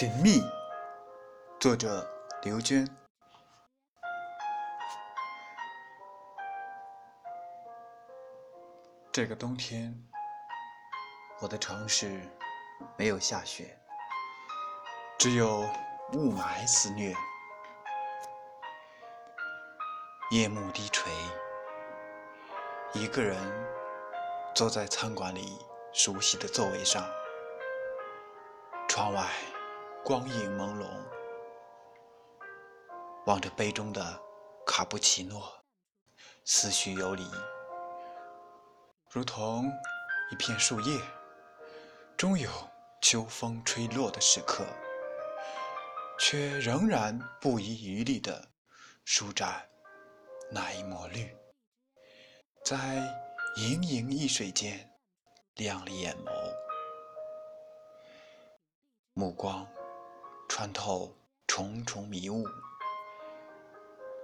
寻觅，作者刘娟。这个冬天，我的城市没有下雪，只有雾霾肆虐。夜幕低垂，一个人坐在餐馆里熟悉的座位上，窗外。光影朦胧，望着杯中的卡布奇诺，思绪游离，如同一片树叶，终有秋风吹落的时刻，却仍然不遗余力地舒展那一抹绿，在盈盈一水间亮了眼眸，目光。穿透重重迷雾，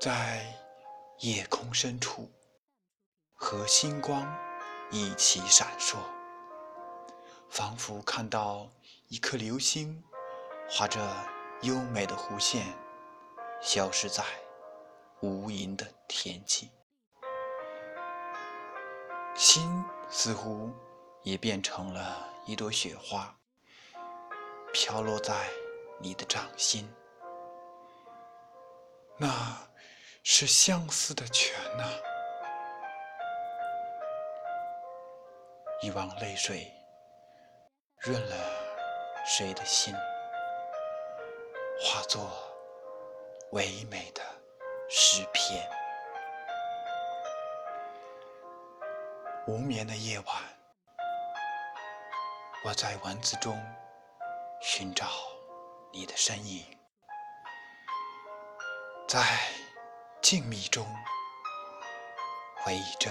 在夜空深处和星光一起闪烁，仿佛看到一颗流星划着优美的弧线，消失在无垠的天际。心似乎也变成了一朵雪花，飘落在。你的掌心，那是相思的泉呐！一汪泪水润了谁的心，化作唯美的诗篇。无眠的夜晚，我在文字中寻找。你的身影，在静谧中回忆着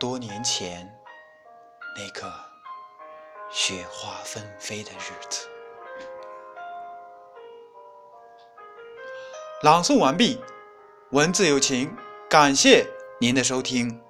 多年前那个雪花纷飞的日子。朗诵完毕，文字有情，感谢您的收听。